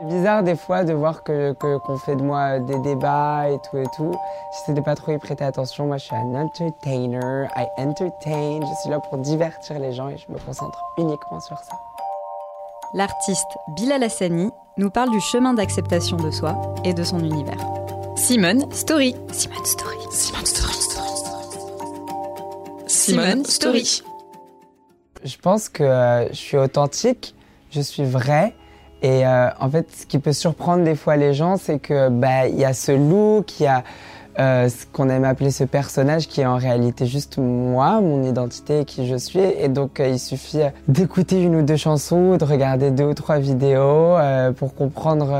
C'est bizarre des fois de voir que qu'on fait de moi des débats et tout et tout. J'essaie de pas trop y prêter attention. Moi, je suis un entertainer. I entertain. Je suis là pour divertir les gens et je me concentre uniquement sur ça. L'artiste Bilal Hassani nous parle du chemin d'acceptation de soi et de son univers. Simone Story. Simone Story. Simone Story. Simone Story. Je pense que euh, je suis authentique, je suis vrai et euh, en fait, ce qui peut surprendre des fois les gens, c'est que bah il y a ce look, il y a euh, ce qu'on aime appeler ce personnage qui est en réalité juste moi, mon identité et qui je suis. Et donc, euh, il suffit d'écouter une ou deux chansons, de regarder deux ou trois vidéos pour comprendre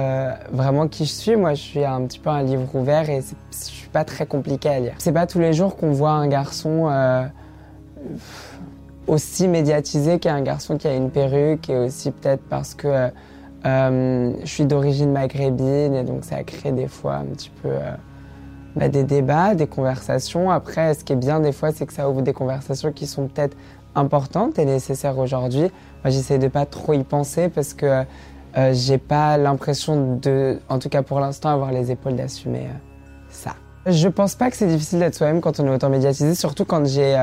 vraiment qui je suis. Moi, je suis un petit peu un livre ouvert et je suis pas très compliqué à lire. C'est pas tous les jours qu'on voit un garçon aussi médiatisé qu'un garçon qui a une perruque et aussi peut-être parce que euh, je suis d'origine maghrébine et donc ça crée des fois un petit peu euh, bah, des débats, des conversations. Après, ce qui est bien des fois, c'est que ça ouvre des conversations qui sont peut-être importantes et nécessaires aujourd'hui. Moi, j'essaie de pas trop y penser parce que euh, j'ai pas l'impression de, en tout cas pour l'instant, avoir les épaules d'assumer ça. Je pense pas que c'est difficile d'être soi-même quand on est autant médiatisé, surtout quand j'ai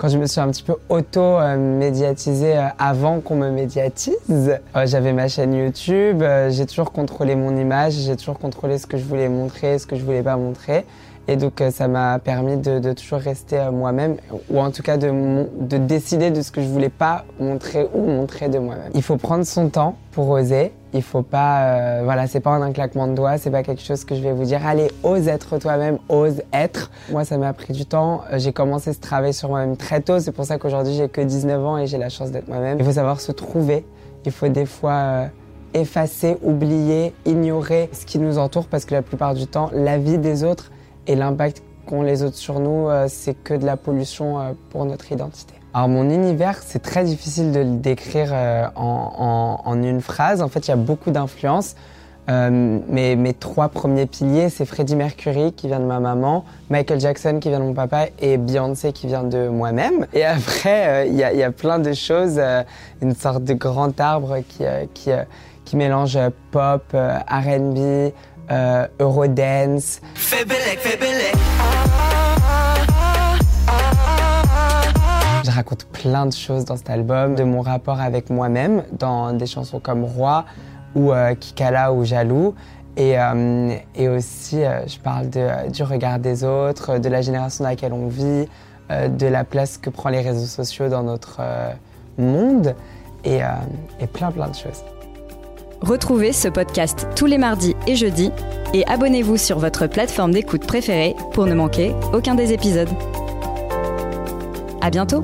quand je me suis un petit peu auto-médiatisée euh, avant qu'on me médiatise. Euh, J'avais ma chaîne YouTube, euh, j'ai toujours contrôlé mon image, j'ai toujours contrôlé ce que je voulais montrer, ce que je voulais pas montrer. Et donc euh, ça m'a permis de, toujours rester euh, moi-même, ou en tout cas de, de décider de ce que je voulais pas montrer ou montrer de moi-même. Il faut prendre son temps pour oser. Il faut pas, euh, voilà, c'est pas un claquement de doigts, c'est pas quelque chose que je vais vous dire. Allez, ose être toi-même, ose être. Moi, ça m'a pris du temps. Euh, J'ai commencé ce travail sur moi-même très tôt. C'est pour ça qu'aujourd'hui j'ai que 19 ans et j'ai la chance d'être moi-même. Il faut savoir se trouver. Il faut des fois effacer, oublier, ignorer ce qui nous entoure parce que la plupart du temps, la vie des autres et l'impact qu'ont les autres sur nous, euh, c'est que de la pollution euh, pour notre identité. Alors mon univers, c'est très difficile de le décrire euh, en, une phrase. En fait, il y a beaucoup d'influences. Mes, mes trois premiers piliers, c'est Freddie Mercury qui vient de ma maman, Michael Jackson qui vient de mon papa et Beyoncé qui vient de moi-même. Et après, il y, a, plein de choses, une sorte de grand arbre qui, qui, mélange pop, R&B, euh, Eurodance. Je raconte plein de choses dans cet album, de mon rapport avec moi-même, dans des chansons comme Roi ou euh, Kikala ou Jaloux. Et, euh, et aussi, je parle du regard des autres, de la génération dans laquelle on vit, de la place que prend les réseaux sociaux dans notre monde et, et plein plein de choses. Retrouvez ce podcast tous les mardis et jeudis et abonnez-vous sur votre plateforme d'écoute préférée pour ne manquer aucun des épisodes. À bientôt!